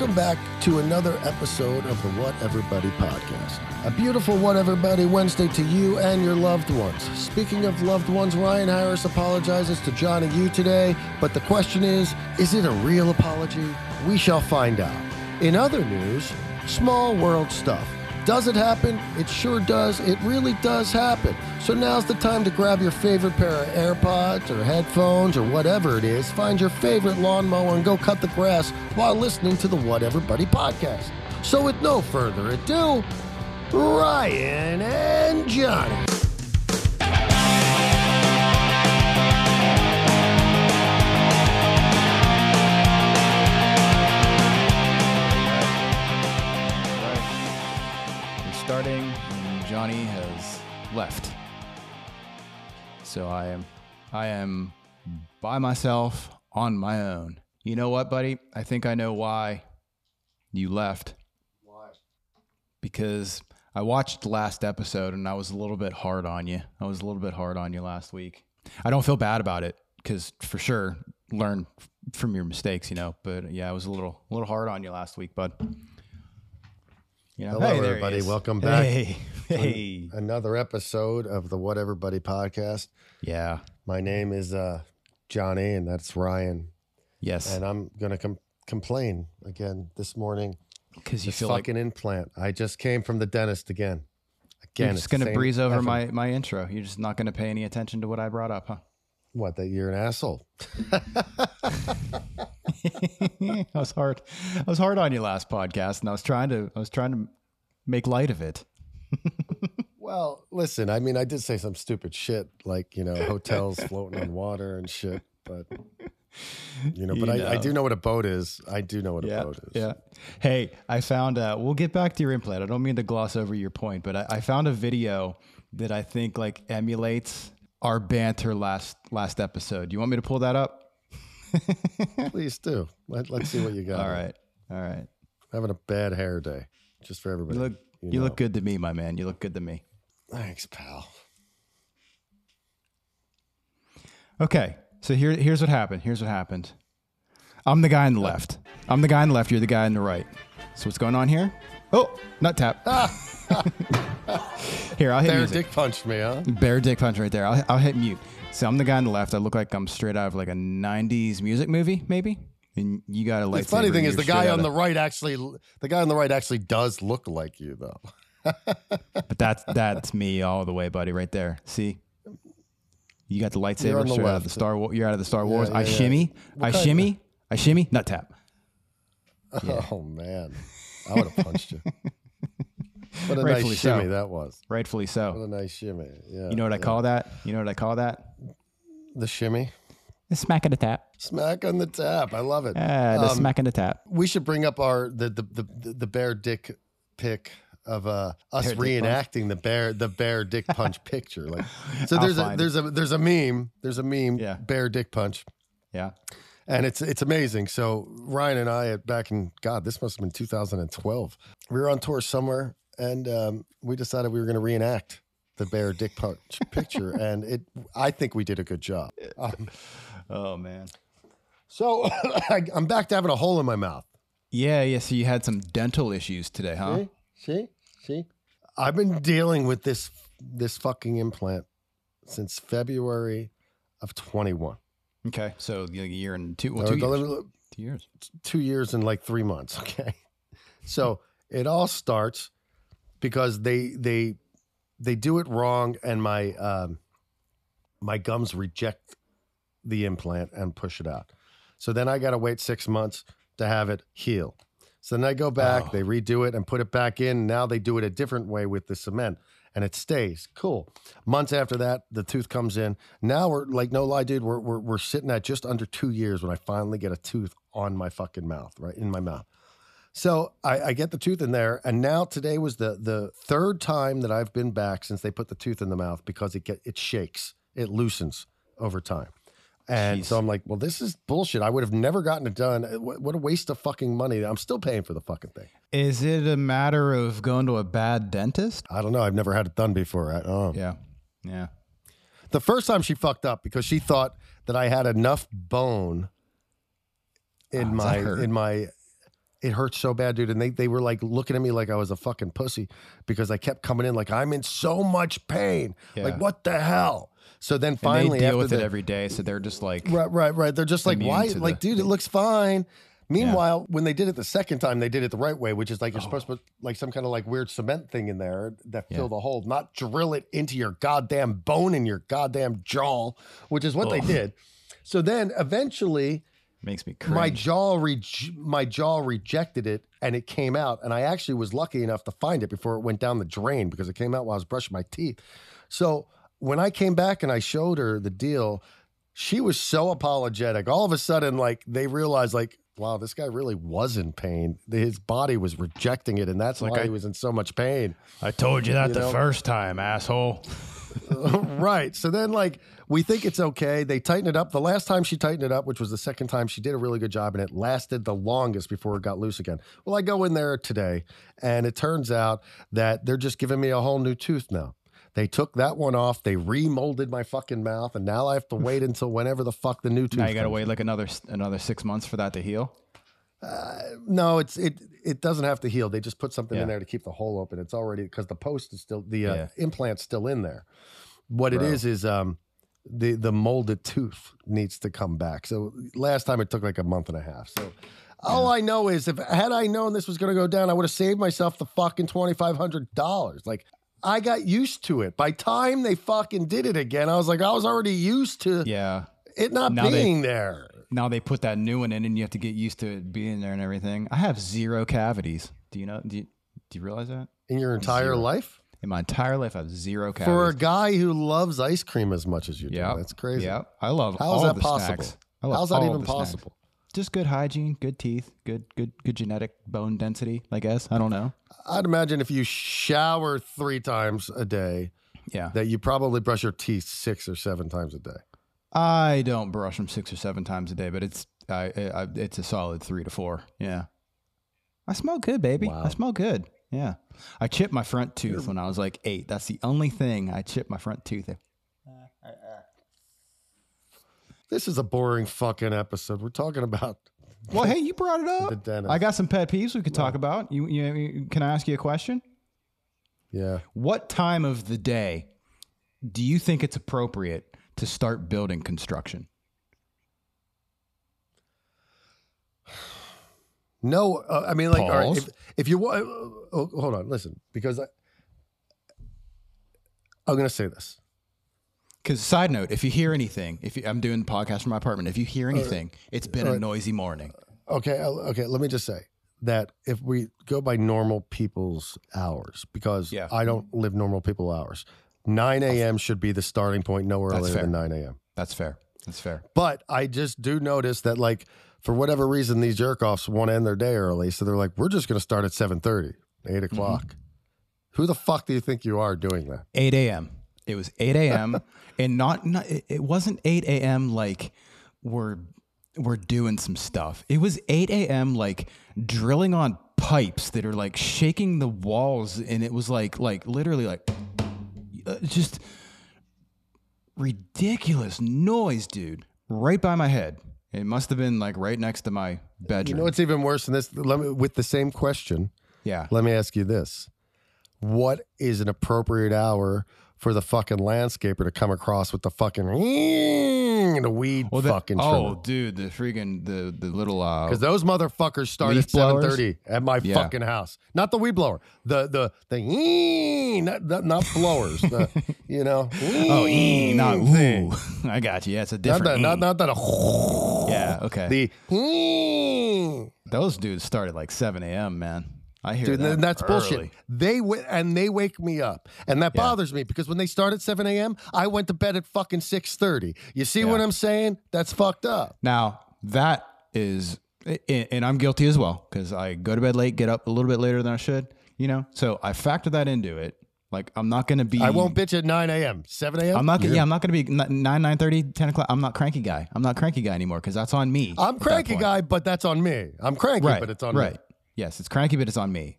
Welcome back to another episode of the Whatever, Buddy podcast. A beautiful Whatever, Buddy Wednesday to you and your loved ones. Speaking of loved ones, Ryan Harris apologizes to John and you today, but the question is is it a real apology? We shall find out. In other news, small world stuff. Does it happen? It sure does. It really does happen. So now's the time to grab your favorite pair of AirPods or headphones or whatever it is. Find your favorite lawnmower and go cut the grass while listening to the Whatever, Buddy podcast. So with no further ado, Ryan and Jonny. Jonny has left. So I am, I am by myself on my own. You know what, buddy? I think I know why you left. Why? Because I watched the last episode and I was a little bit hard on you. I was a little bit hard on you last week. I don't feel bad about it because for sure learn from your mistakes, you know. But yeah, I was a little, a little hard on you last week, bud. You know, Hello, there he everybody. Welcome back. Hey, hey. Another episode of the Whatever, Buddy podcast. Yeah. My name is uh, Jonny, and that's Ryan. Yes. And I'm going to com- complain again this morning. Because you feel like fucking implant. I just came from the dentist again. Again, you're it's just going to breeze over my, my intro. You're just not going to pay any attention to what I brought up, huh? What? That you're an asshole. I was hard. I was hard on you last podcast, and I was trying to. I was trying to make light of it. Well, listen. I mean, I did say some stupid shit, like you know, hotels floating on water and shit. But you know, but You I, I do know what a boat is. I do know what a boat is. Yeah. Hey, I found. Uh, we'll get back to your implant. I don't mean to gloss over your point, but I, I found a video that I think like emulates our banter last last episode. Do you want me to pull that up? Please do. Let, let's see what you got. All right. All right. Having a bad hair day, just for everybody. You look. You You, know. look good to me, my man. You look good to me. Thanks, pal. Okay, so here, here's what happened. Here's what happened. I'm the guy on the left. I'm the guy on the left. You're the guy on the right. So what's going on here? Oh, nut tap. Ah. here, I'll hit Bear music. dick punched me, huh? Bear dick punch right there. I'll, I'll hit mute. So I'm the guy on the left. I look like I'm straight out of like a '90s music movie, maybe. And you got a lightsaber. The funny thing is, the guy on out the right actually, the guy on the right actually does look like you, though. But that's that's me all the way, buddy, right there. See, you got the lightsaber the straight out of the Star Wars. You're out of the Star Wars. I yeah, yeah. shimmy. I shimmy. I shimmy. Nut tap. Oh man, I would have punched you. What a Rightfully nice shimmy so. that was. Rightfully so. What a nice shimmy. Yeah. You know what I call that? You know what I call that? the shimmy? The smack of the tap. Smack on the tap. I love it. Ah, the Um, smack of the tap. we should bring up our the the the, the, bear dick pic of uh us Bear reenacting the bear the bear dick punch picture. Like so there's a there's a there's a meme. There's a meme Yeah. bear dick punch. Yeah. And it's it's amazing. So Ryan and I at back in God, this must have been 2012. We were on tour somewhere and um, we decided we were gonna reenact the bear dick punch picture. And it I think we did a good job. Um, Oh man. so I, I'm back to having a hole in my mouth. Yeah, yeah. So you had some dental issues today, huh? See, see, see. I've been dealing with this this fucking implant since February of 21. Okay. So a year and two, well, two years. Two years. two years and like three months. Okay, so it all starts because they they they do it wrong, and my um, my gums reject the implant and push it out. So then I got to wait six months to have it heal. So then I go back, Oh. they redo it and put it back in. Now they do it a different way with the cement and it stays. Cool. Months after that, the tooth comes in. Now we're like, no lie, dude, we're, we're, we're sitting at just under two years when I finally get a tooth on my fucking mouth, right? In my mouth. So I, I get the tooth in there, and now today was the the third time that I've been back since they put the tooth in the mouth because it get it shakes, it loosens over time, and Jeez. so I'm like, well, this is bullshit. I would have never gotten it done. Uh, what, what a waste of fucking money. I'm still paying for the fucking thing. Is it a matter of going to a bad dentist? I don't know. I've never had it done before. I, oh. Yeah. Yeah. The first time she fucked up because she thought that I had enough bone Oh, in ah, does my in my it hurt so bad, dude. And they they were like looking at me like I was a fucking pussy because I kept coming in like I'm in so much pain. Yeah. Like what the hell? So then And finally they deal with the, it every day, so they're just like, Right, right, right. They're just like, why? to the- Like, dude, it looks fine. Meanwhile, when they did it the second time, they did it the right way, which is like you're oh. supposed to put like some kind of like weird cement thing in there that Yeah. fill the hole, not drill it into your goddamn bone in your goddamn jaw, which is what they did. So then eventually makes me cringe. my jaw re- my jaw rejected it and it came out and i actually was lucky enough to find it before it went down the drain because it came out while i was brushing my teeth so when i came back and i showed her the deal she was so apologetic all of a sudden like they realized like wow this guy really was in pain his body was rejecting it and that's like why I- he was in so much pain I told you that You the know? first time, asshole. right. So then, like, we think it's okay. They tighten it up. The last time she tightened it up, which was the second time, she did a really good job, and it lasted the longest before it got loose again. Well, I go in there today, and it turns out that they're just giving me a whole new tooth now. They took that one off. They remolded my fucking mouth, and now I have to wait until whenever the fuck the new tooth. Now you got to wait like another another six months for that to heal. No, it's it. It doesn't have to heal. They just put something Yeah. in there to keep the hole open. It's already because the post is still the uh, Yeah. implant's still in there. What it Bro. is is um the the molded tooth needs to come back. So last time it took like a month and a half. So all I know is if had I known this was going to go down, I would have saved myself the fucking twenty five hundred dollars. Like I got used to it. By time they fucking did it again, I was like, I was already used to Yeah. it not Now they- being there. Now they put that new one in, and you have to get used to it being there and everything. I have zero cavities. Do you know? Do you, do you realize that? In your entire Zero. life? In my entire life, I have zero cavities. For a guy who loves ice cream as much as you do, yeah, that's crazy. Yeah, I love. How is that possible? Snacks. How's that even possible? Just good hygiene, good teeth, good good good genetic bone density. I guess I don't know. I'd imagine if you shower three times a day, Yeah, that you probably brush your teeth six or seven times a day. I don't brush them six or seven times a day, but it's I, I it's a solid three to four. Yeah, I smell good, baby. Wow. I smell good. Yeah, I chipped my front tooth when I was like eight. That's the only thing I chipped my front tooth. This is a boring fucking episode. We're talking about Well, hey, you brought it the up. dentist. I got some pet peeves we could talk about. You, you, you can I ask you a question? yeah. What time of the day do you think it's appropriate to start building construction? No, uh, I mean, like, all right, if, if you want, oh, hold on, listen, because I, I'm going to say this. Because side note, if you hear anything, if you, I'm doing the podcast from my apartment, if you hear anything, it's been a noisy morning. Okay, okay. Let me just say that if we go by normal people's hours, because Yeah. I don't live normal people hours, 9 a.m. should be the starting point, no earlier fair. than 9 a.m. That's fair. That's fair. But I just do notice that, like, for whatever reason, these jerk offs want to end their day early, so they're like, "We're just going to start at 7:30, 8 mm-hmm. o'clock." Who the fuck do you think you are doing that? 8 a.m. It was 8 a.m. and not, not it wasn't 8 a.m. like we're we're doing some stuff. It was 8 a.m. like drilling on pipes that are like shaking the walls, and it was like like literally like uh, just ridiculous noise, dude. Right by my head. It must have been like right next to my bedroom. You know what's even worse than this? Let me, with the same question, yeah. let me ask you this: What is an appropriate hour for the fucking landscaper to come across with the fucking and the weed Well, the- fucking oh, dude, the freaking the the little uh Because those motherfuckers start at seven thirty at my Yeah. fucking house. Not the weed blower. The the the not, not, not blowers. the, you know. Oh, ee, not thing. ooh. I got you. Yeah, it's a Not different. that, not, not that a yeah, okay. the ee. Those dudes started like 7 a.m. Man, I hear Dude, that. and that's bullshit. They w- and they wake me up, and that Yeah. bothers me because when they start at seven a.m., I went to bed at fucking six thirty. You see what I'm saying? That's fucked up. Now that is, and I'm guilty as well because I go to bed late, get up a little bit later than I should. You know, so I factor that into it. Like I'm not gonna be. I won't bitch at nine a.m. Seven a.m. I'm not gonna. Yeah, I'm not gonna be n- nine, nine thirty, 10 o'clock. I'm not cranky guy. I'm not cranky guy anymore because that's on me. I'm cranky guy, but that's on me. I'm cranky, right, but it's on right. me. Yes, it's cranky, but it's on me.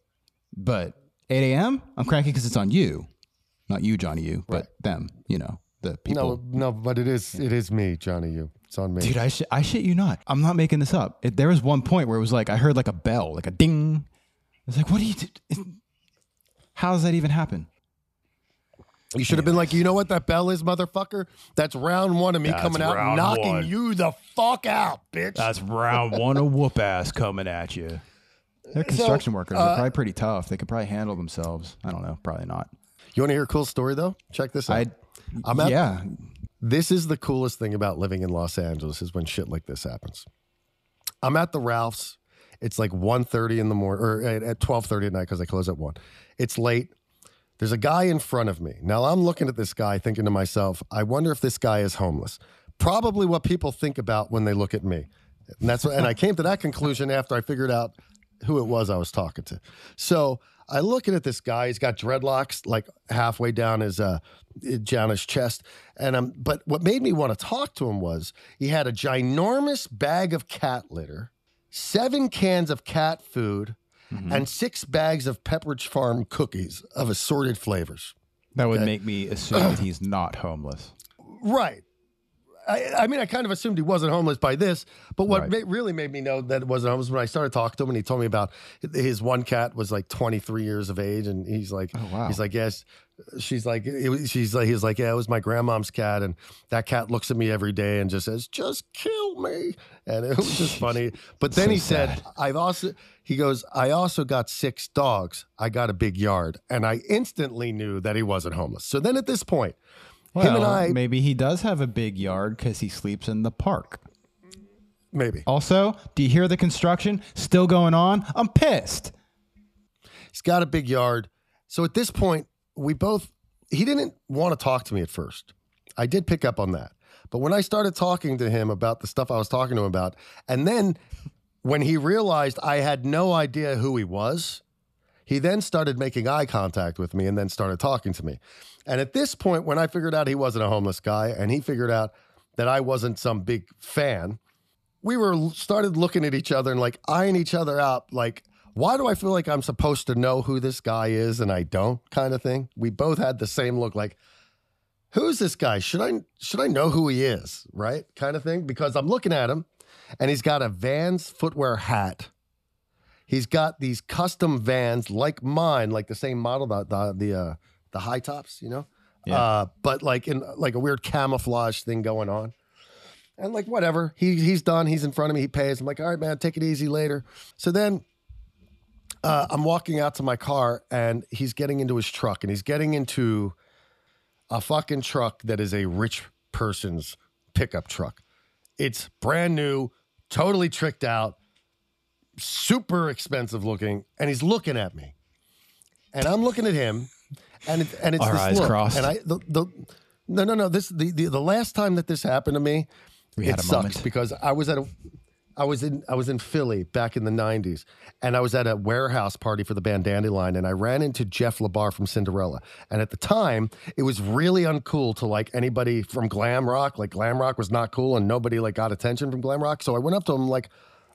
But 8 a.m. I'm cranky because it's on you, not you, Jonny. You, but them. You know, the people. No, no, but it is it is me, Jonny. You. It's on me. Dude, I, sh- I shit you not. I'm not making this up. It, there was one point where it was like, I heard like a bell, like a ding. I was like, what do you do? It- How does that even happen? You should have been like, you know what that bell is, motherfucker? That's round one of me That's coming out and knocking one. you the fuck out, bitch. That's round one of whoop ass coming at you. They're construction workers. They're uh, probably pretty tough. They could probably handle themselves. I don't know. Probably not. you want to hear a cool story though? Check this out. I, I'm at- yeah. This is the coolest thing about living in Los Angeles is when shit like this happens. I'm at the Ralph's. It's like 1.30 in the morning, or at, at 12.30 at night because I close at 1. It's late. There's a guy in front of me. Now I'm looking at this guy thinking to myself, I wonder if this guy is homeless. Probably what people think about when they look at me. And that's what, and I came to that conclusion after I figured out who it was I was talking to. So I looking at this guy. He's got dreadlocks like halfway down his uh down his chest. And um, but what made me want to talk to him was he had a ginormous bag of cat litter, seven cans of cat food, and six bags of Pepperidge Farm cookies of assorted flavors. That would make me assume that he's not homeless. Right. I, I mean, I kind of assumed he wasn't homeless by this, but what Right. ma- really made me know that it wasn't homeless when I started talking to him, and he told me about his one cat was like 23 years of age, and he's like, Oh, wow. he's like, yes, she's like, it was- she's like, he's like, yeah, it was my grandmom's cat, and that cat looks at me every day and just says, just kill me, and it was just funny. But then So he said. I've also, he goes, I also got six dogs. I got a big yard, and I instantly knew that he wasn't homeless. So then at this point. Well, him and I, maybe he does have a big yard because he sleeps in the park. maybe. Also, do you hear the construction still going on? I'm pissed. He's got a big yard. So at this point, we both, he didn't want to talk to me at first. I did pick up on that. But when I started talking to him about the stuff I was talking to him about, and then when he realized I had no idea who he was, he then started making eye contact with me and then started talking to me. And at this point, when I figured out he wasn't a homeless guy and he figured out that I wasn't some big fan, we were started looking at each other and like eyeing each other out like why do i feel like i'm supposed to know who this guy is and i don't? kind of thing. We both had the same look like who's this guy? Should i should i know who he is? Right? Kind of thing because i'm looking at him and he's got a vans footwear hat he's got these custom vans like mine like the same model the the the, uh, the high tops you know Yeah. uh, but like in like a weird camouflage thing going on and like whatever, he he's done. He's in front of me. He pays. I'm like, all right, man, take it easy later. So then uh, I'm walking out to my car, and he's getting into his truck, and he's getting into a fucking truck that is a rich person's pickup truck. It's brand new, totally tricked out, super expensive looking, and he's looking at me, and I'm looking at him, and it, and it's Our this eyes look, crossed. and I the, the no no no this the, the the last time that this happened to me We it had a sucks moment. because I was at a I was in I was in Philly back in the 90s and I was at a warehouse party for the band Dandelion and I ran into Jeff LaBar from Cinderella. And at the time it was really uncool to like anybody from glam rock. Like glam rock was not cool and nobody like got attention from glam rock. So I went up to him like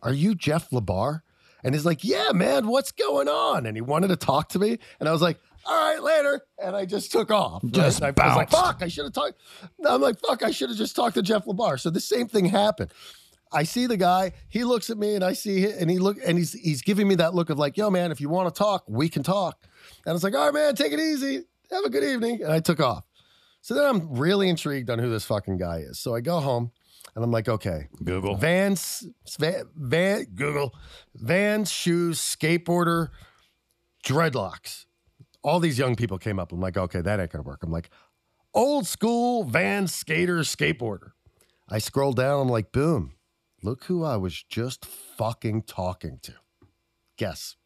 are you Jeff LaBar and he's like yeah man what's going on and he wanted to talk to me and I was like all right, later. And I just took off. right? Just I, I was like, fuck, I should have talked. I'm like, fuck, I should have just talked to Jeff LaBar. So the same thing happened. I see the guy, he looks at me and I see it, and he look and he's he's giving me that look of like, yo, man, if you want to talk, we can talk. And I was like, all right, man, take it easy. Have a good evening. And I took off. So then I'm really intrigued on who this fucking guy is. So I go home and I'm like, okay, Google. Vans, Van, Van, Google, Vans, shoes, skateboarder, dreadlocks. All these young people came up. I'm like, okay, that ain't gonna work. I'm like, old school Vans skater, skateboarder. I scroll down. I'm like, boom, look who I was just fucking talking to. Guess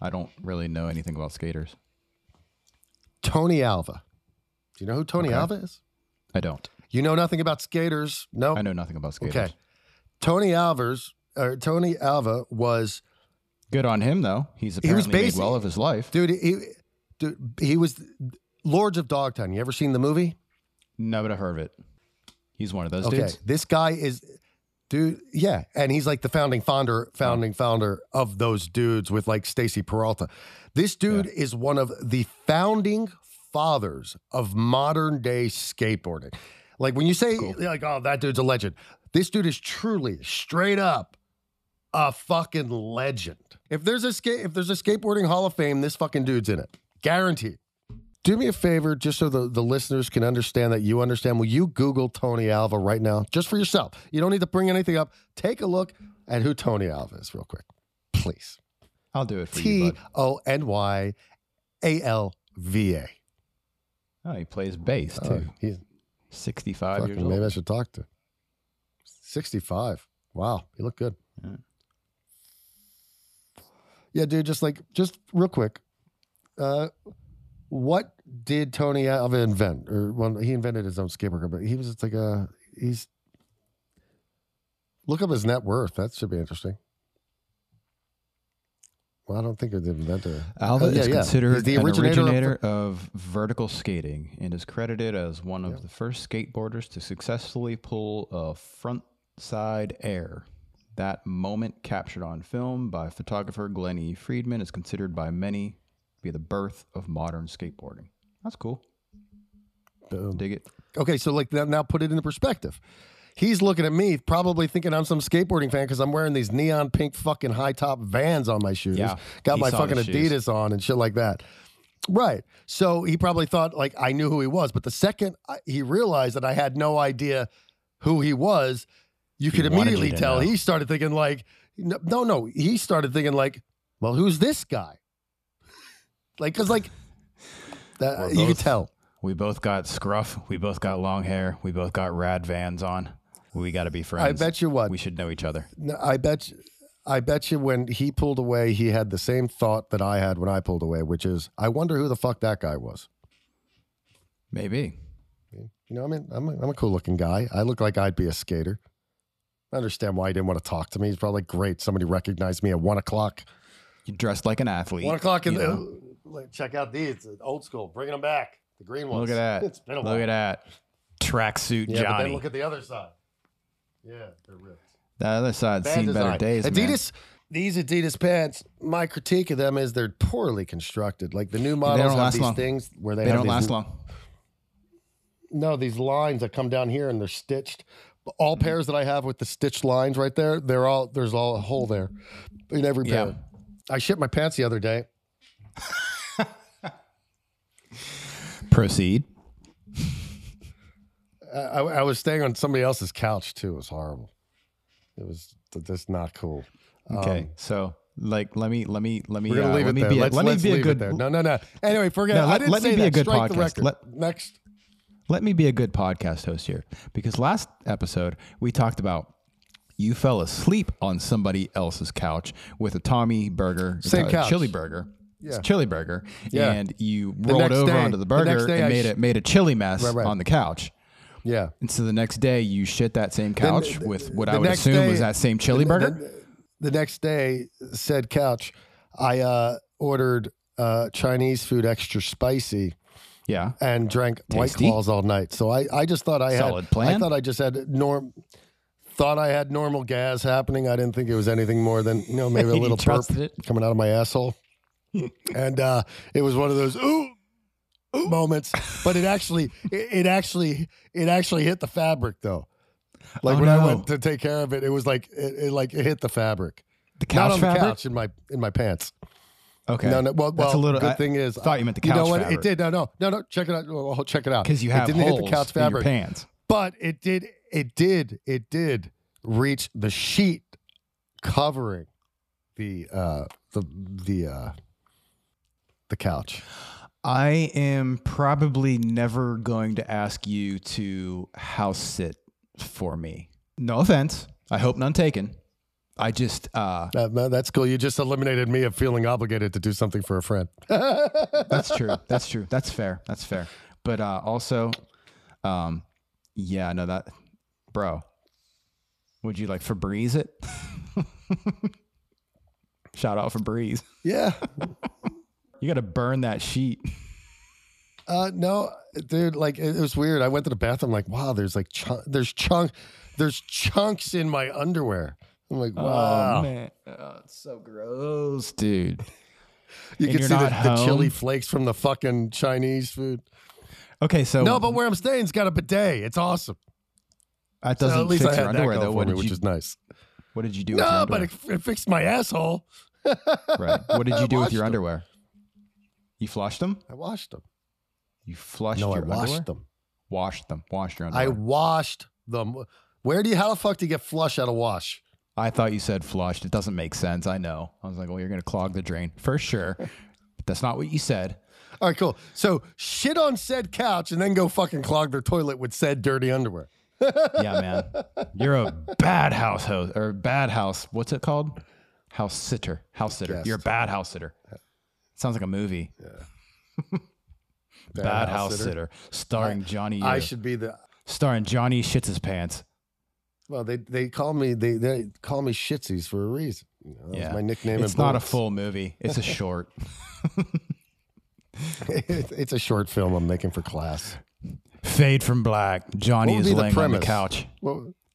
I don't really know anything about skaters. Tony Alva. Do you know who Tony Okay. Alva is? I don't. You know nothing about skaters? No. I know nothing about skaters. Okay. Tony Alvers, or uh, Tony Alva was Good on him though. He's He was apparently made well of his life. Dude, he, dude, he was Lords of Dogtown. You ever seen the movie? No, but I heard of it. He's one of those Okay, dudes. this guy is, dude. Yeah, and he's like the founding founder, founding founder of those dudes with like Stacy Peralta. This dude is one of the founding fathers of modern day skateboarding. Like when you say like, oh, that dude's a legend. This dude is truly straight up a fucking legend. If there's a skate, if there's a skateboarding Hall of Fame, this fucking dude's in it, guaranteed. Do me a favor, just so the, the listeners can understand that you understand. Will you Google Tony Alva right now, just for yourself? You don't need to bring anything up. Take a look at who Tony Alva is, real quick, please. I'll do it for you, T. O N Y A L V A. Oh, he plays bass Oh, too. he's 65 years fucking, old. maybe I should talk to. Sixty-five. Wow, you look good. Yeah. Yeah, dude. Just like, just real quick. Uh, what did Tony Alva invent? Or well, he invented his own skateboard, but he was just like a he's. Look up his net worth. That should be interesting. Well, I don't think it's the inventor. Alva Oh, yeah, is yeah. considered He's the an originator of- originator of, vertical skating and is credited as one of Yeah. the first skateboarders to successfully pull a front side air. That moment, captured on film by photographer Glenn E. Friedman, is considered by many to be the birth of modern skateboarding. That's cool. Boom. Dig it. Okay, so like now, now put it into perspective. He's looking at me, probably thinking I'm some skateboarding fan because I'm wearing these neon pink fucking high top Vans on my shoes. Yeah, got my fucking the shoes. Adidas on and shit like that. Right. So he probably thought like I knew who he was, but the second I- he realized that I had no idea who he was, you could immediately you tell know. he started thinking like, no, no, no. He started thinking like, well, who's this guy? like, cause like that, We're you could tell. We both got scruff. We both got long hair. We both got rad vans on. We got to be friends. I bet you what. we should know each other. No, I bet you, I bet you when he pulled away, he had the same thought that I had when I pulled away, which is, I wonder who the fuck that guy was. Maybe. You know, I mean, I'm a, I'm a cool looking guy. I look like I'd be a skater. I understand why he didn't want to talk to me. He's probably like, great. Somebody recognized me at one o'clock. You dressed like an athlete. One o'clock in the. know? Uh, like, check out these old school, bringing them back. The green ones. Look at that. It's been a Look while. at that. Tracksuit Yeah, but then look at the other side. Yeah, they're ripped. the other side's Bad seen design. better days. man. Adidas, these Adidas pants. My critique of them is they're poorly constructed. Like the new models don't have last these long. things where they, They have don't these, last long. No, these lines that come down here and they're stitched. All Mm-hmm. pairs that I have with the stitched lines right there, they're all there's all a hole there in every pair. Yeah. I shit my pants the other day. Proceed. I, I, was staying on somebody else's couch too. It was horrible. It was just not cool. Okay, Um, so like, let me, let me, let me, uh, leave let it me there. be, let's let me let's be a good, there. No, no, no. Anyway, forget. No, it. I let- didn't let me say be a good Strike podcast. Let- Next. let me be a good podcast host here because last episode we talked about you fell asleep on somebody else's couch with a Tommy burger, Same a couch. chili burger. It's Yeah. chili burger, Yeah. and you rolled over day- onto the the burger day and I made sh- it made a chili mess Right, right. on the couch. Yeah. And so the next day you shit that same couch the- with what I would assume day- was that same chili the, burger. The, the next day, said couch, I uh, ordered uh, Chinese food extra spicy yeah. and drank White Tasty. Claws all night. So I, I just thought I Solid had. plan. I thought I just had norm. Thought I had normal gas happening. I didn't think it was anything more than you know maybe a little burp it? coming out of my asshole. and uh, it was one of those ooh moments. But it actually, it, it actually, it actually hit the fabric though. Like Oh, when I went to take care of it, it was like it, it like it hit the fabric. The Not couch on fabric. the couch in my in my pants. Okay. No, no. Well, That's well a little. good I thing is, thought you meant the you couch know what? fabric. It did. No, no, no, no. Check it out. Well, check it out. because you it have didn't holes hit the couch in your pants. but it did. It did. It did reach the sheet covering the uh the the uh the couch. I am probably never going to ask you to house sit for me. No offense. I hope none taken. I just uh That, that- that's cool. You just eliminated me of feeling obligated to do something for a friend. that's true. That's true. That's fair. That's fair. But uh also um yeah, no that bro. Would you like Febreze it? Shout out Febreze. yeah. You got to burn that sheet. Uh, no, dude. Like it, it was weird. I went to the bathroom. Like, wow. There's like chunk. There's chunk. There's chunks in my underwear. I'm like, wow. Oh man, oh, it's so gross, dude. you and can see the, the chili flakes from the fucking Chinese food. Okay, so No, but where I'm staying's got a bidet. It's awesome. That doesn't at least fix I had that underwear though. What me, did which is nice. What did you do with your No, but it, it fixed my asshole. right. What did you do with your underwear? You flushed them? I washed them. You flushed No, I your washed underwear? them. Washed them. Washed your underwear. I washed them. Where do you? How the fuck do you get flush out of wash? I, thought you said flushed. It doesn't make sense. I know. I was like, well, you're gonna clog the drain for sure. but that's not what you said. All right, cool. So shit on said couch and then go fucking clog their toilet with said dirty underwear. Yeah, man. You're a bad house host or bad house. What's it called? House sitter. House sitter. Guest. You're a bad house sitter. Uh, Sounds like a movie. Yeah. Bad, house, sitter. starring Jonny. I should be the. starring Jonny shits his pants. Well, they they call me they they call me shitsies for a reason. You know, Yeah, my nickname. It's not a full movie. It's a short. it's a short film I'm making for class. Fade from black. Jonny is laying on the couch.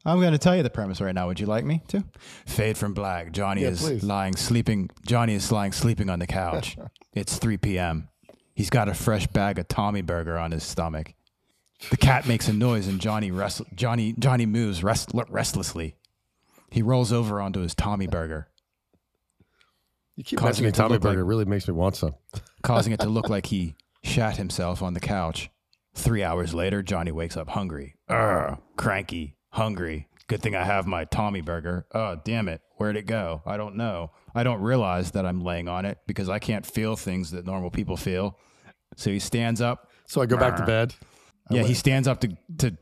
I'm going to tell you the premise right now. Would you like me to? Fade from black. Jonny Yeah, is please. lying sleeping. Jonny is lying sleeping on the couch. it's 3 p.m. He's got a fresh bag of Tommy Burger on his stomach. The cat makes a noise and Jonny rest, Jonny Jonny moves rest, restlessly. He rolls over onto his Tommy Burger, you keep Causing mentioning to Tommy like- Burger. It really makes me want some. causing it to look like he shat himself on the couch. Three hours later, Jonny wakes up hungry. Ugh, cranky, hungry. Good thing I have my Tommy burger. Oh, damn it. Where'd it go? I don't know. I don't realize that I'm laying on it because I can't feel things that normal people feel. So he stands up. So I go back to bed. Yeah, he stands up to, to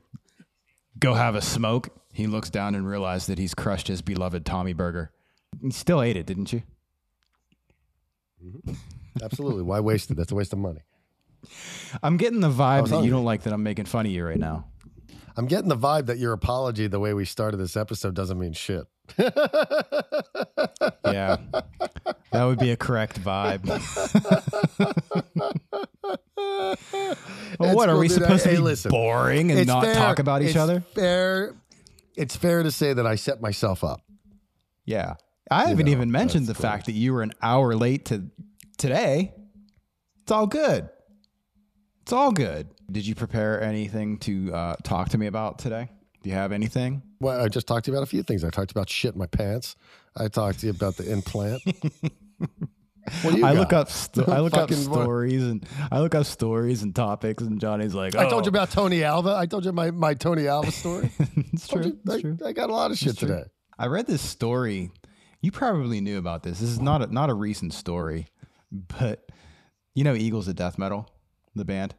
go have a smoke. He looks down and realizes that he's crushed his beloved Tommy burger. You still ate it, didn't you? Mm-hmm. Absolutely. Why waste it? That's a waste of money. I'm getting the vibe that you don't like that I'm making fun of you right now. I'm getting the vibe that your apology, the way we started this episode, doesn't mean shit. Yeah. that would be a correct vibe. well, what are we supposed Hey, to be listen. boring and not fair- talk about each it's other? Fair. It's fair to say that I set myself up. Yeah. I haven't know, even mentioned the that's fact that you were an hour late to today. It's all good. It's all good. Did you prepare anything to uh, talk to me about today? Do you have anything? Well, I just talked to you about a few things. I talked about shit in my pants. I talked to you about the implant. you I got? look up sto- I look up what? stories and I look up stories and topics and Jonny's like, I told you "Oh." about Tony Alva. I told you my, my Tony Alva story. it's true. you- It's I, true. I got a lot of shit true. today. I read this story. You probably knew about this. This is not a, not a recent story, but you know Eagles of Death Metal, the band.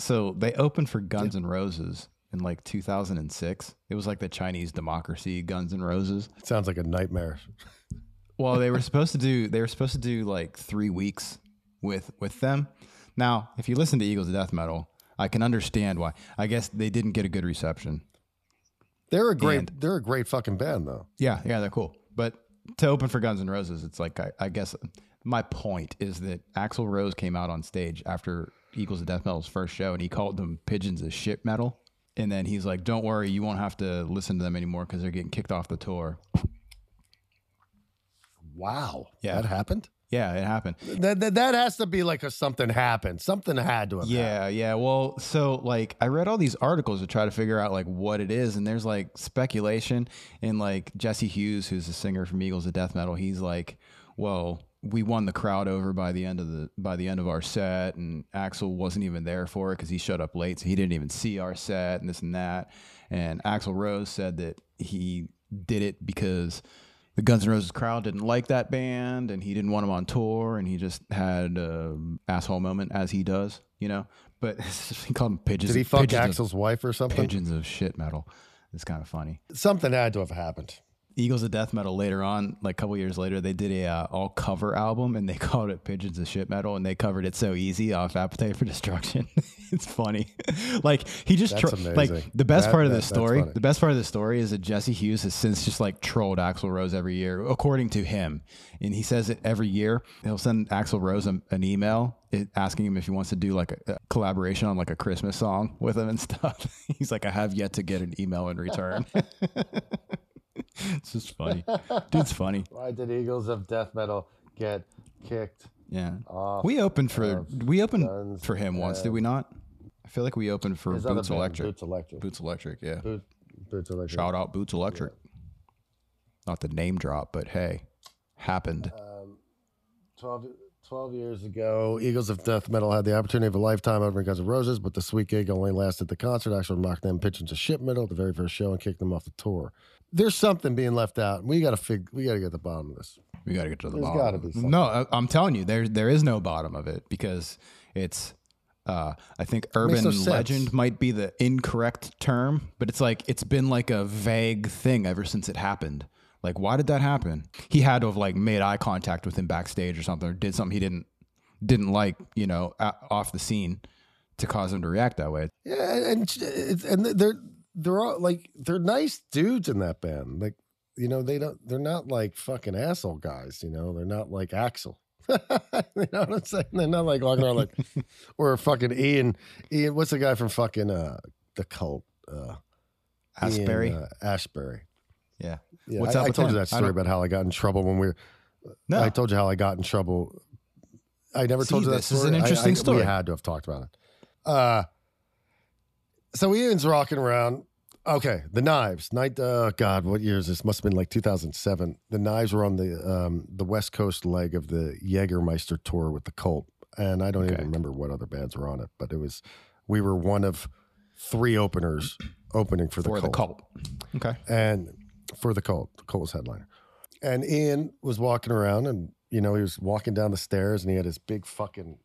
Yeah. So they opened for Guns N' Roses in like 2006. It was like the Chinese democracy Guns N' Roses. It sounds like a nightmare. Well, they were supposed to do they were supposed to do like three weeks with with them. Now, if you listen to Eagles of Death Metal, I can understand why. I guess they didn't get a good reception. They're a great. And- they're a great fucking band, though. Yeah, yeah, they're cool. But to open for Guns N' Roses, it's like I, I guess my point is that Axl Rose came out on stage after Eagles of Death Metal's first show, and he called them pigeons of shit metal. And then he's like, "Don't worry, you won't have to listen to them anymore because they're getting kicked off the tour." Wow. Yeah. That happened. Yeah, it happened. That, that, that has to be like a something happened. Something had to have happened. Yeah, yeah. Well, so like I read all these articles to try to figure out like what it is, and there's like speculation, and like Jesse Hughes, who's a singer from Eagles of Death Metal, he's like, well, we won the crowd over by the end of the by the end of our set, and Axl wasn't even there for it because he showed up late, so he didn't even see our set and this and that. And Axl Rose said that he did it because the Guns N' Roses crowd didn't like that band and he didn't want them on tour and he just had an asshole moment as he does, you know. But he called them pigeons. Did he fuck Axl's wife or something? pigeons of shit metal. It's kind of funny. Something had to have happened. Eagles of Death Metal later on, like a couple years later, they did a uh, all cover album and they called it Pigeons of Shit Metal and they covered it so easy off Appetite for Destruction. it's funny. like he just tro- like the best That- part of that- this story. The best part of the story is that Jesse Hughes has since just like trolled Axl Rose every year, according to him, and he says it every year. He'll send Axl Rose an, an email asking him if he wants to do like a, a collaboration on like a Christmas song with him and stuff. He's like, I have yet to get an email in return. it's just funny. Dude's funny. Why did Eagles of Death Metal get kicked? Yeah. We opened for we opened Guns for him once, did we not? I feel like we opened for Boots band, Electric. Boots Electric. Boots Electric, yeah. Boot- Boots Electric. Shout out Boots Electric. Not the name drop, but hey, happened. Um, 12, 12 years ago, Eagles of Death Metal had the opportunity of a lifetime over in Guns N' Roses, but the sweet gig only lasted the concert. Actually, knocked them pitch into ship metal at the very first show and kicked them off the tour. There's something being left out. We got to fig- We got to get to the bottom of this. We got to get to the There's bottom. gotta be something. No, I, I'm telling you, there there is no bottom of it because it's. Uh, I think urban no sense. legend might be the incorrect term, but it's like it's been like a vague thing ever since it happened. Like, why did that happen? He had to have like made eye contact with him backstage or something, or did something he didn't didn't like, you know, off the scene to cause him to react that way. Yeah, and and they're they're all like they're nice dudes in that band. Like you know they don't they're not like fucking asshole guys. You know they're not like Axl. you know what I'm saying? They're not like walking around like or fucking Ian. Ian, what's the guy from fucking uh the cult? Uh, Asbury, Ian, uh, Astbury. yeah. Yeah, What's I, up I told you that story about how I got in trouble when we were. No, I told you how I got in trouble. I never told See, you that this is story. an I- interesting I- story. We had to have talked about it. Uh, so Ian's rocking around. Okay, the knives. Night. Uh, God, what year is this? Must have been like 2007. The knives were on the um, the West Coast leg of the Jägermeister tour with the Cult, and I don't Okay. even remember what other bands were on it, but it was we were one of three openers opening for the for the Cult cult. Okay. and for the Cult, the Cult was headliner. And Ian was walking around, and you know he was walking down the stairs, and he had his big fucking.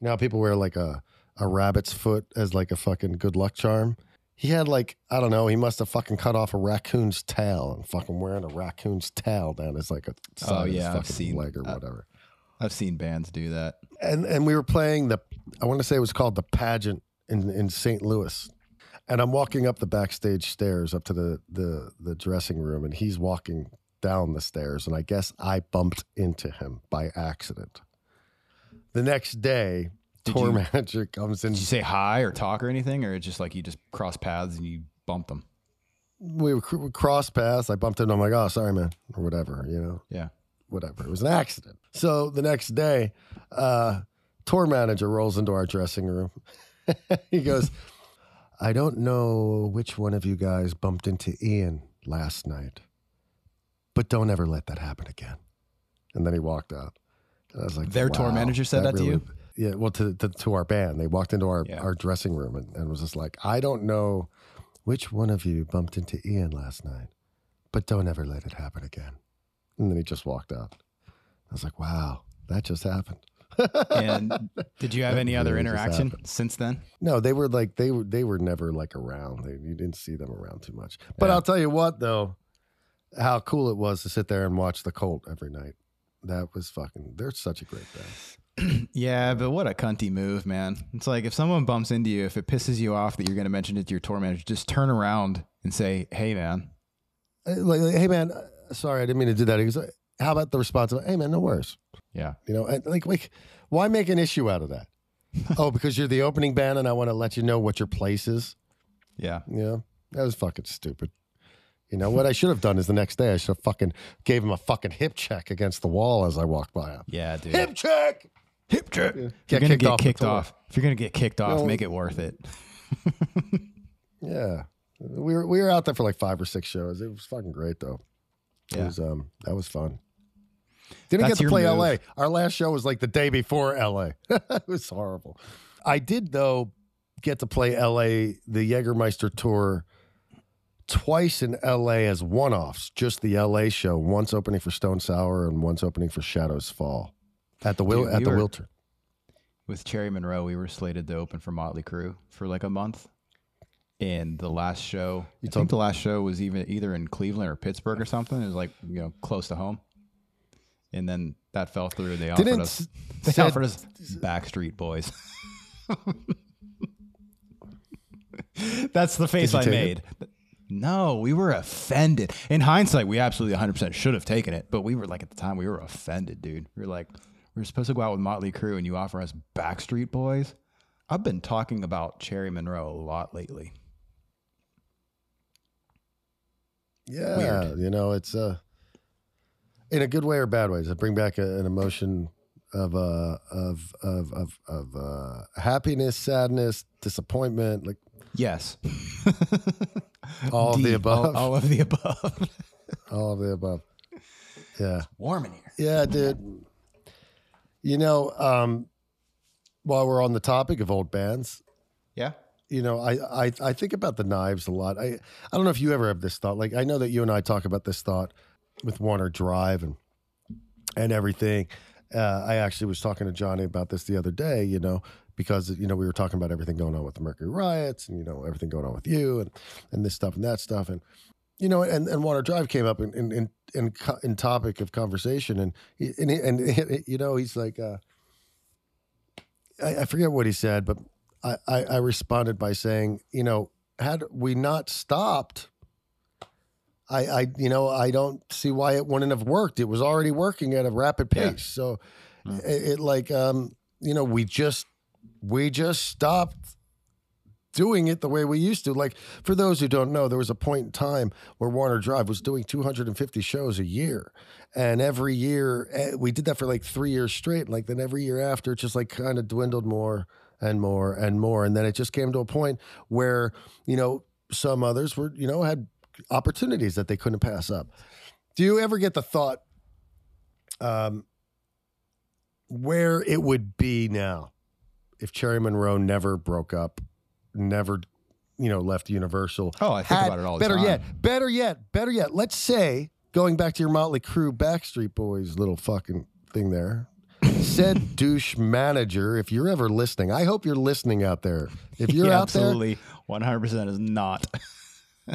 You know people wear like a a rabbit's foot as like a fucking good luck charm. He had like I don't know. He must have fucking cut off a raccoon's tail and fucking wearing a raccoon's tail down his like a oh, side Oh, of his yeah, I've fucking seen leg or whatever. I've seen bands do that. and and we were playing the I want to say it was called the pageant in in St. Louis. And I'm walking up the backstage stairs up to the the the dressing room and he's walking down the stairs and I guess I bumped into him by accident. The next day, tour you- manager comes in. Did you say hi or talk or anything, or it's just like you just cross paths and you bumped them? We were cross paths. I bumped into him. I'm like, oh, sorry, man, or whatever, you know. Yeah. whatever. It was an accident. So the next day, uh, tour manager rolls into our dressing room. he goes, I don't know which one of you guys bumped into Ian last night, but don't ever let that happen again. And then he walked out. And I was like, Their tour manager said that to you? Yeah, well, to, to, to our band. They walked into our, Yeah. our dressing room and, and was just like, I don't know which one of you bumped into Ian last night, but don't ever let it happen again. And then he just walked out. I was like, wow, that just happened. And did you have That any other really interaction since then? No, they were like they were they were never like around. They, you didn't see them around too much. But Yeah. I'll tell you what though, how cool it was to sit there and watch the Cult every night. That was fucking. They're such a great band. Yeah, but what a cunty move, man. It's like if someone bumps into you, if it pisses you off that you're going to mention it to your tour manager, just turn around and say, "Hey, man." Uh, Like, like, hey man, uh, sorry, I didn't mean to do that. He goes, how about the response of, hey man, no worries. Yeah. You know, and like like why make an issue out of that? oh, because you're the opening band and I want to let you know what your place is. Yeah. You know, that was fucking stupid. You know, what I should have done is the next day I should have fucking gave him a fucking hip check against the wall as I walked by him. Yeah, dude. Hip check. Hip check. If you're Get going to kicked get off kicked off, if you're going to get kicked off, make it worth it. Yeah. We were we were out there for like five or six shows. It was fucking great though. It Yeah. was um that was fun. Didn't That's get to play move. LA. Our last show was like the day before LA. it was horrible. I did though get to play LA the Jägermeister tour twice in LA as one-offs, just the LA show, once opening for Stone Sour and once opening for Shadows Fall at the will Dude, at we the were- Wiltern. With Cherry Monroe, we were slated to open for Motley Crue for like a month. And the last show, I told- think the last show was even either in Cleveland or Pittsburgh or something. It was like you know close to home. And then that fell through. They offered Didn't us. They said- offered us Backstreet Boys. That's the face I made. No, we were offended. In hindsight, we absolutely 100% should have taken it, but we were like at the time we were offended, dude. We were like, we were supposed to go out with Motley Crue, and you offer us Backstreet Boys. I've been talking about Cherry Monroe a lot lately. Yeah, you know, it's uh in a good way or bad way. Does it bring back a, an emotion of uh of of of of uh happiness, sadness, disappointment, like Yes. all of the above. All, all of the above. all of the above. Yeah. Warm in here. Yeah, dude. You know, um, while we're on the topic of old bands, Yeah. you know, I, I I think about the knives a lot. I I don't know if you ever have this thought. Like I know that you and I talk about this thought with Warner Drive and and everything. Uh, I actually was talking to Jonny about this the other day. You know, because you know we were talking about everything going on with the Mercury riots and you know everything going on with you and and this stuff and that stuff and you know and and Warner Drive came up in in in in, in topic of conversation and he, and he, and you know he's like. Uh, I, I forget what he said, but I, I, I responded by saying, you know, had we not stopped, I, I, you know, I don't see why it wouldn't have worked. It was already working at a rapid Yeah. pace. So it, it like, um, you know, we just, we just stopped doing it the way we used to. Like for those who don't know, there was a point in time where Warner Drive was doing 250 shows a year. And every year eh, we did that for like three years straight. Like then every year after, it just like kind of dwindled more and more and more. And then it just came to a point where, you know, some others were, you know, had opportunities that they couldn't pass up. Do you ever get the thought um, where it would be now if Cherry Monroe never broke up, never, you know, left Universal? Oh, I think had- about it all the better time. yet, better yet, better yet. Let's say going back to your Motley Crue Backstreet Boys little fucking thing there. Said douche manager, if you're ever listening, I hope you're listening out there. If you're He out there, absolutely 100% is not.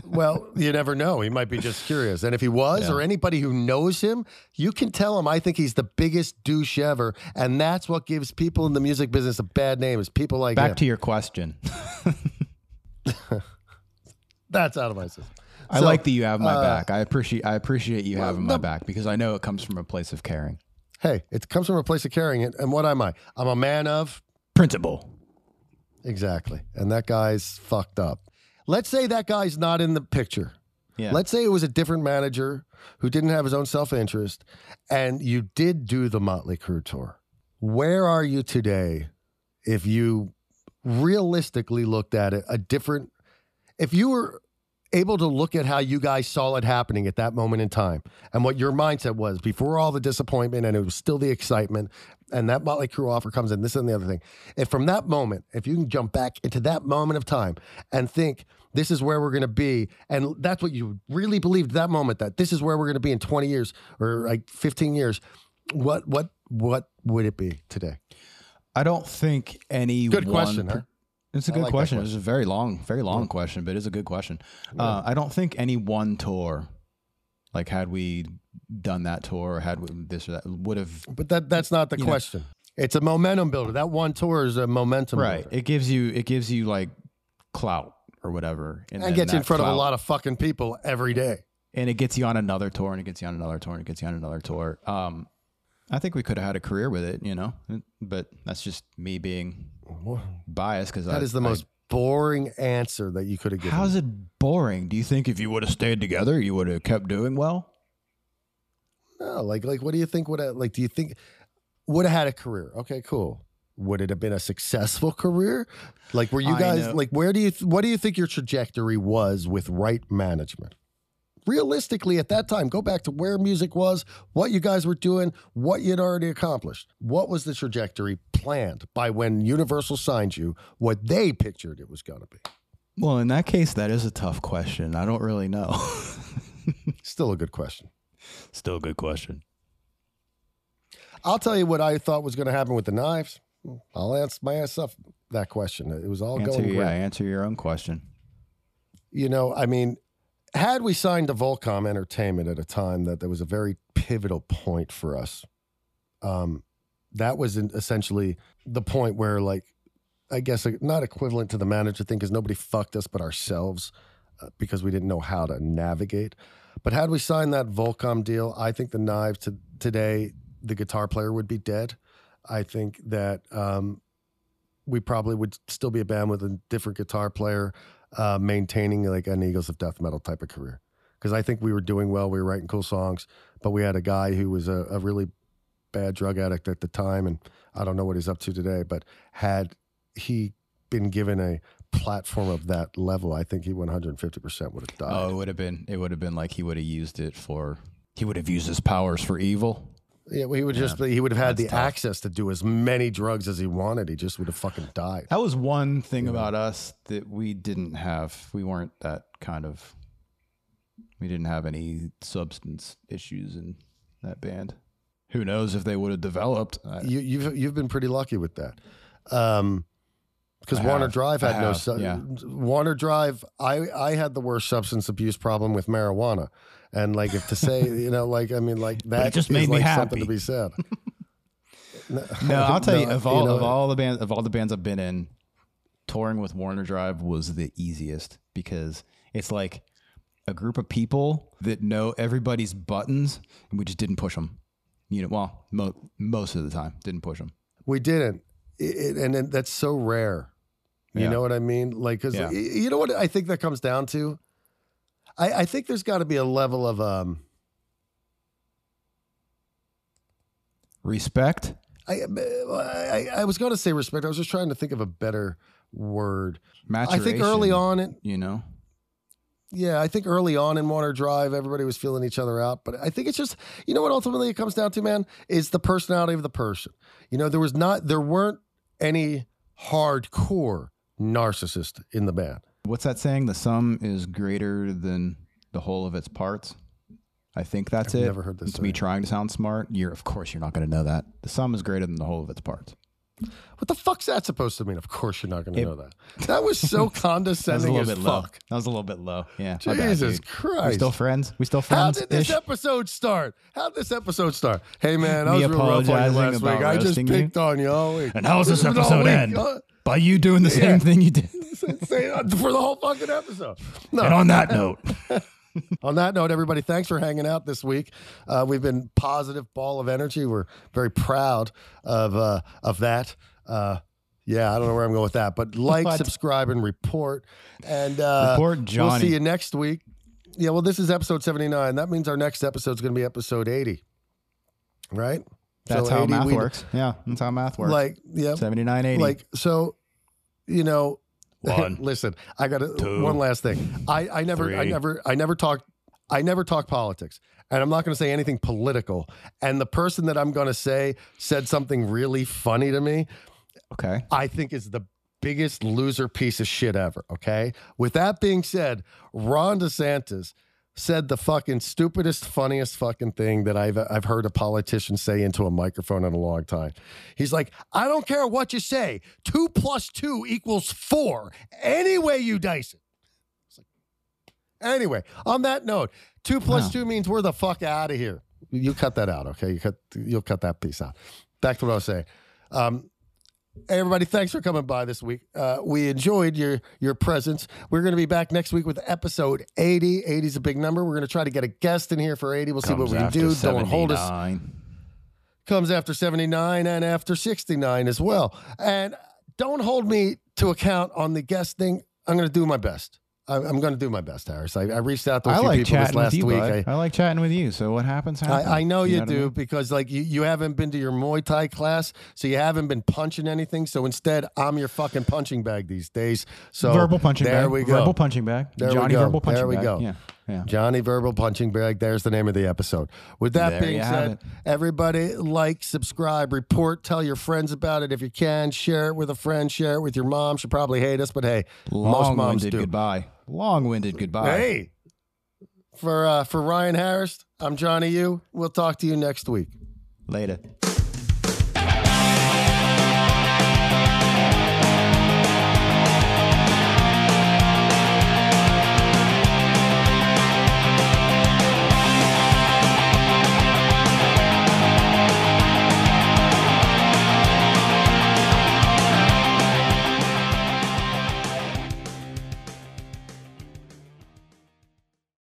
Well, you never know. He might be just curious. And if he was, Yeah. or anybody who knows him, you can tell him I think he's the biggest douche ever. And that's what gives people in the music business a bad name is people like Back him. to your question. that's out of my system. I So, like that you have my uh, back. I appreciate I appreciate you well, having my no- back because I know it comes from a place of caring. Hey, it comes from a place of caring. it. And what am I? I'm a man of Principle. Exactly. And that guy's fucked up. Let's say that guy's not in the picture. Yeah. Let's say it was a different manager who didn't have his own self interest and you did do the Motley Crue tour. Where are you today if you realistically looked at it a different, if you were able to look at how you guys saw it happening at that moment in time and what your mindset was before all the disappointment and it was still the excitement and that Motley Crue offer comes in, this and the other thing. If from that moment, if you can jump back into that moment of time and think this is where we're going to be, and that's what you really believed that moment that this is where we're going to be in 20 years or like 15 years, what what what would it be today? I don't think any Good question, per- huh? It's a good like that question. It's a very long, very long question, but it's a good question. Uh, I don't think any one tour, like had we done that tour or had we this or that, would have But that that's not the You know- question. It's a momentum builder. That one tour is a momentum right. builder. It gives you it gives you like clout or whatever, And then gets you in front of a lot of fucking people every day. and it gets you on another tour and it gets you on another tour and it gets you on another tour. Um, I think we could have had a career with it, you know, but that's just me being biased because That is the most boring answer that you could have given. How's it boring? Do you think if you would have stayed together, you would have kept doing well? No, like like what do you think would have like do you think would have had a career? Okay, cool. Would it have been a successful career? Like were you I guys know. like where do you what do you think your trajectory was with right management? Realistically at that time, go back to where music was, what you guys were doing, what you'd already accomplished. What was the trajectory planned by when Universal signed you, what they pictured it was going to be? Well, in that case, that is a tough question. I don't really know. Still a good question. Still a good question. I'll tell you what I thought was going to happen with the knives. I'll answer my ass up that question. It was all Answer, going yeah, great. answer your own question. You know, I mean, had we signed to Volcom Entertainment at a time that there was a very pivotal point for us, um, that was essentially the point where, like, I guess not equivalent to the manager thing because nobody fucked us but ourselves uh, because we didn't know how to navigate. But had we signed that Volcom deal, I think the knives to today, the guitar player would be dead. I think that um, we probably would still be a band with a different guitar player, uh, maintaining like an Eagles of Death Metal type of career. Because I think we were doing well, we were writing cool songs, but we had a guy who was a, a really bad drug addict at the time, and I don't know what he's up to today. But had he been given a platform of that level, I think he 150 percent would have died. Oh, it would have been. It would have been like he would have used it for. He would have used his powers for evil. Yeah, well, he would just he would have had That's the tough. access to do as many drugs as he wanted. He just would have fucking died. That was one thing about us that we didn't have. We weren't that kind of. We didn't have any substance issues in that band. Who knows if they would have developed? I, You, you've you've been pretty lucky with that, um, because I Warner have. Drive I had no. have, Su- yeah. Warner Drive, I I had the worst substance abuse problem with marijuana, and like if to say you know like I mean like that just made me like something to happy. be said. no, I'll tell you, of all you know- of all the bands of all the bands I've been in, touring with Warner Drive was the easiest because it's like a group of people that know everybody's buttons, and we just didn't push them. You know, well, mo- most of the time didn't push them. We didn't, It- and then that's so rare. You Yeah. know what I mean? Like, because Yeah. you know what I think that comes down to. I, I think there's got to be a level of um. Respect. I I, I was going to say respect. I was just trying to think of a better word. I think early on, it, you know, yeah, I think early on in Warner Drive, everybody was feeling each other out. But I think it's just, you know what ultimately it comes down to, man, is the personality of the person. You know, there was not, there weren't any hardcore narcissist in the band. What's that saying? The sum is greater than the whole of its parts. I think that's I've it. never heard this It's me trying to sound smart. You're, of course, you're not going to know that. The sum is greater than the whole of its parts. What the fuck's that supposed to mean? Of course, you're not going to know that. That was so That was a condescending little bit low. fuck. That was a little bit low. Yeah. bad, Jesus dude. Christ. We still friends? We still friends? How did this episode start? How did this episode start? Hey man, I was real rough on you last week. I just roasting you? picked on you all week. And how does this episode end? By you doing the same Yeah. thing you did. for the whole fucking episode. No. And on that note, On that note, everybody, thanks for hanging out this week. Uh, we've been positive ball of energy. We're very proud of uh, of that. Uh, yeah, I don't know where I'm going with that, but like, What? subscribe, and report. And uh, Report We'll see you next week. Yeah, well, this is episode 79. That means our next episode is going to be episode 80, right? That's So how 80, math we- works. Yeah, that's how math works. Like, yeah, 79, 80. like so. You know, One, listen, I got one last thing. I I never I never I never talk I never talk politics. And I'm not going to say anything political. And the person that I'm going to say said something really funny to me, okay. I think is the biggest loser piece of shit ever. Okay. With that being said, Ron DeSantis said the fucking stupidest, funniest fucking thing that I've I've heard a politician say into a microphone in a long time. He's like, I don't care what you say. Two plus two equals four. Any way you dice it. Like- Anyway, on that note, two plus Wow. two means we're the fuck out of here. You cut that out, okay? You cut you'll cut that piece out. Back to what I was saying. Um, Hey everybody, thanks for coming by this week. Uh, we enjoyed your your presence. We're going to be back next week with episode 80. 80 is a big number. We're going to try to get a guest in here for 80. We'll see what we can do. Don't hold us. 79. Comes after 79 and after 69 as well. And don't hold me to account on the guest thing. I'm going to do my best. I'm going to do my best, Harris. I, I reached out to a I few like people this last you, week. I- I, like chatting with you. So what happens? happens. I, I know you, what I do mean? because like you, you haven't been to your Muay Thai class, so you haven't been punching anything. So instead, I'm your fucking punching bag these days. So verbal punching bag. there bag. we go. Verbal punching bag. There we Jonny go. verbal punching There we bag. go. Yeah. Yeah. Jonny Verbal Punching Bag. There's the name of the episode. With that There being said, it. everybody like, subscribe, report, tell your friends about it if you can. Share it with a friend. Share it with your mom. She'll probably hate us, but hey, most moms do. goodbye. Long-winded goodbye. Hey, for uh, for Ryan Harris, I'm Jonny. You. We'll talk to you next week. Later.